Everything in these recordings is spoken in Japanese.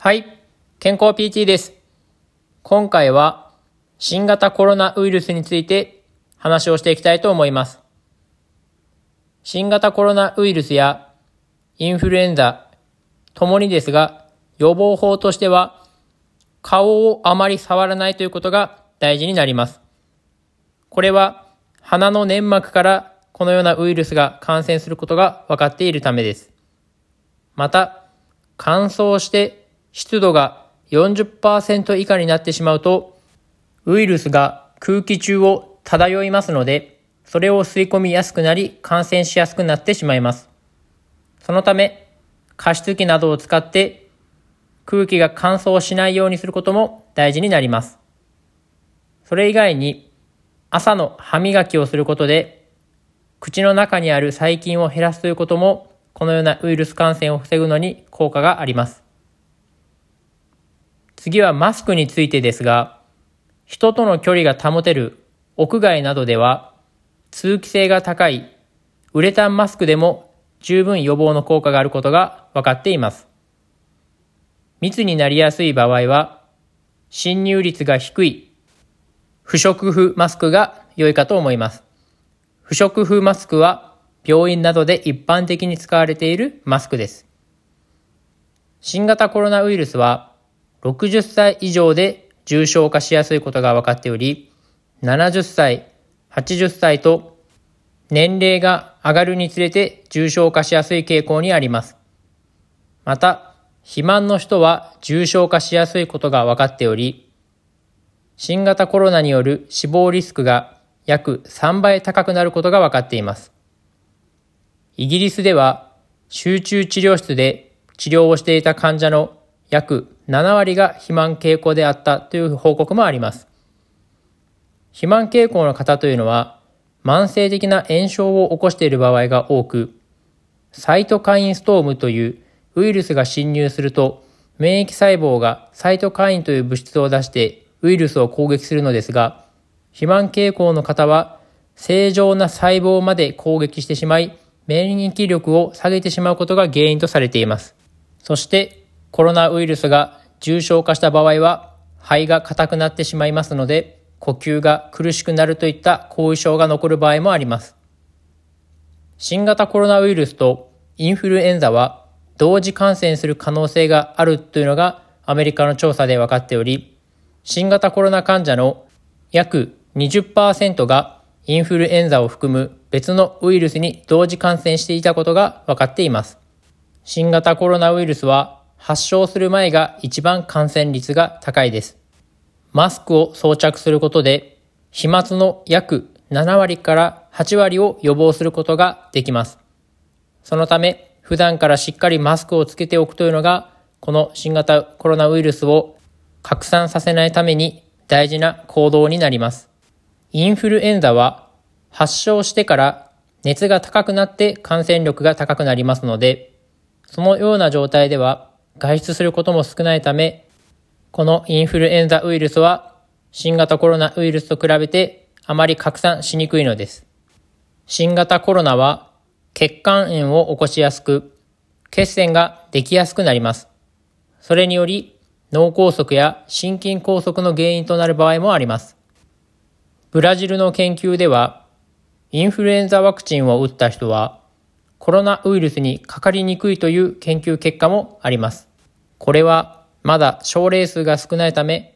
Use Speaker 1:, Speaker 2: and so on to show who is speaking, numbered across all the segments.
Speaker 1: はい、健康 PT です。今回は新型コロナウイルスについて話をしていきたいと思います。新型コロナウイルスやインフルエンザともにですが予防法としては顔をあまり触らないということが大事になります。これは鼻の粘膜からこのようなウイルスが感染することが分かっているためです。また、乾燥して湿度が40%以下になってしまうと、ウイルスが空気中を漂いますので、それを吸い込みやすくなり感染しやすくなってしまいます。そのため、加湿器などを使って空気が乾燥しないようにすることも大事になります。それ以外に、朝の歯磨きをすることで、口の中にある細菌を減らすということも、このようなウイルス感染を防ぐのに効果があります。次はマスクについてですが、人との距離が保てる屋外などでは、通気性が高いウレタンマスクでも十分予防の効果があることが分かっています。密になりやすい場合は、侵入率が低い不織布マスクが良いかと思います。不織布マスクは病院などで一般的に使われているマスクです。新型コロナウイルスは60歳以上で重症化しやすいことが分かっており、70歳、80歳と年齢が上がるにつれて重症化しやすい傾向にあります。また、肥満の人は重症化しやすいことが分かっており、新型コロナによる死亡リスクが約3倍高くなることが分かっています。イギリスでは集中治療室で治療をしていた患者の約7割が肥満傾向であったという報告もあります。肥満傾向の方というのは慢性的な炎症を起こしている場合が多く、サイトカインストームというウイルスが侵入すると免疫細胞がサイトカインという物質を出してウイルスを攻撃するのですが、肥満傾向の方は正常な細胞まで攻撃してしまい、免疫力を下げてしまうことが原因とされています。そしてコロナウイルスが重症化した場合は肺が硬くなってしまいますので、呼吸が苦しくなるといった後遺症が残る場合もあります。新型コロナウイルスとインフルエンザは同時感染する可能性があるというのがアメリカの調査で分かっており、新型コロナ患者の約20%がインフルエンザを含む別のウイルスに同時感染していたことが分かっています。新型コロナウイルスは発症する前が一番感染率が高いです。マスクを装着することで飛沫の約7割から8割を予防することができます。そのため普段からしっかりマスクをつけておくというのがこの新型コロナウイルスを拡散させないために大事な行動になります。インフルエンザは発症してから熱が高くなって感染力が高くなりますので、そのような状態では外出することも少ないため、このインフルエンザウイルスは新型コロナウイルスと比べてあまり拡散しにくいのです。新型コロナは血管炎を起こしやすく、血栓ができやすくなります。それにより脳梗塞や心筋梗塞の原因となる場合もあります。ブラジルの研究では、インフルエンザワクチンを打った人は、コロナウイルスにかかりにくいという研究結果もあります。これはまだ症例数が少ないため、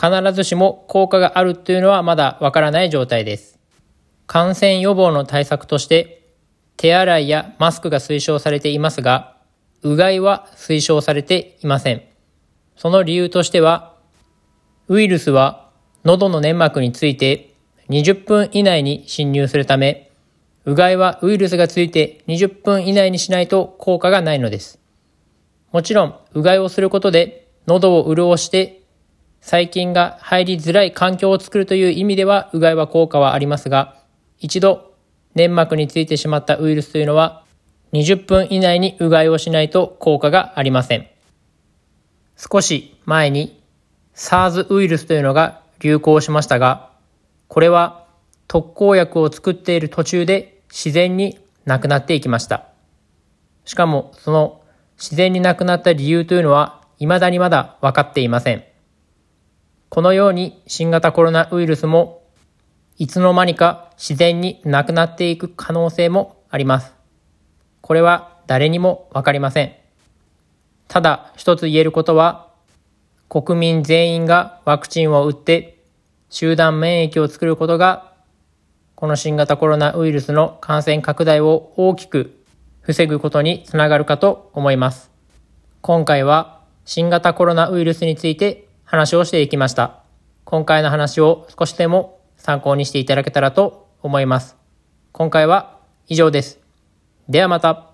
Speaker 1: 必ずしも効果があるというのはまだわからない状態です。感染予防の対策として、手洗いやマスクが推奨されていますが、うがいは推奨されていません。その理由としては、ウイルスは喉の粘膜について20分以内に侵入するため、うがいはウイルスがついて20分以内にしないと効果がないのです。もちろん、うがいをすることで喉を潤して細菌が入りづらい環境を作るという意味ではうがいは効果はありますが、一度粘膜についてしまったウイルスというのは20分以内にうがいをしないと効果がありません。少し前に SARS ウイルスというのが流行しましたが、これは特効薬を作っている途中で自然に亡くなっていきました。しかもその自然に亡くなった理由というのは未だにまだ分かっていません。このように新型コロナウイルスもいつの間にか自然になくなっていく可能性もあります。これは誰にもわかりません。ただ一つ言えることは国民全員がワクチンを打って集団免疫を作ることがこの新型コロナウイルスの感染拡大を大きく防ぐことにつながるかと思います。今回は新型コロナウイルスについて話をしていきました。今回の話を少しでも参考にしていただけたらと思います。今回は以上です。ではまた。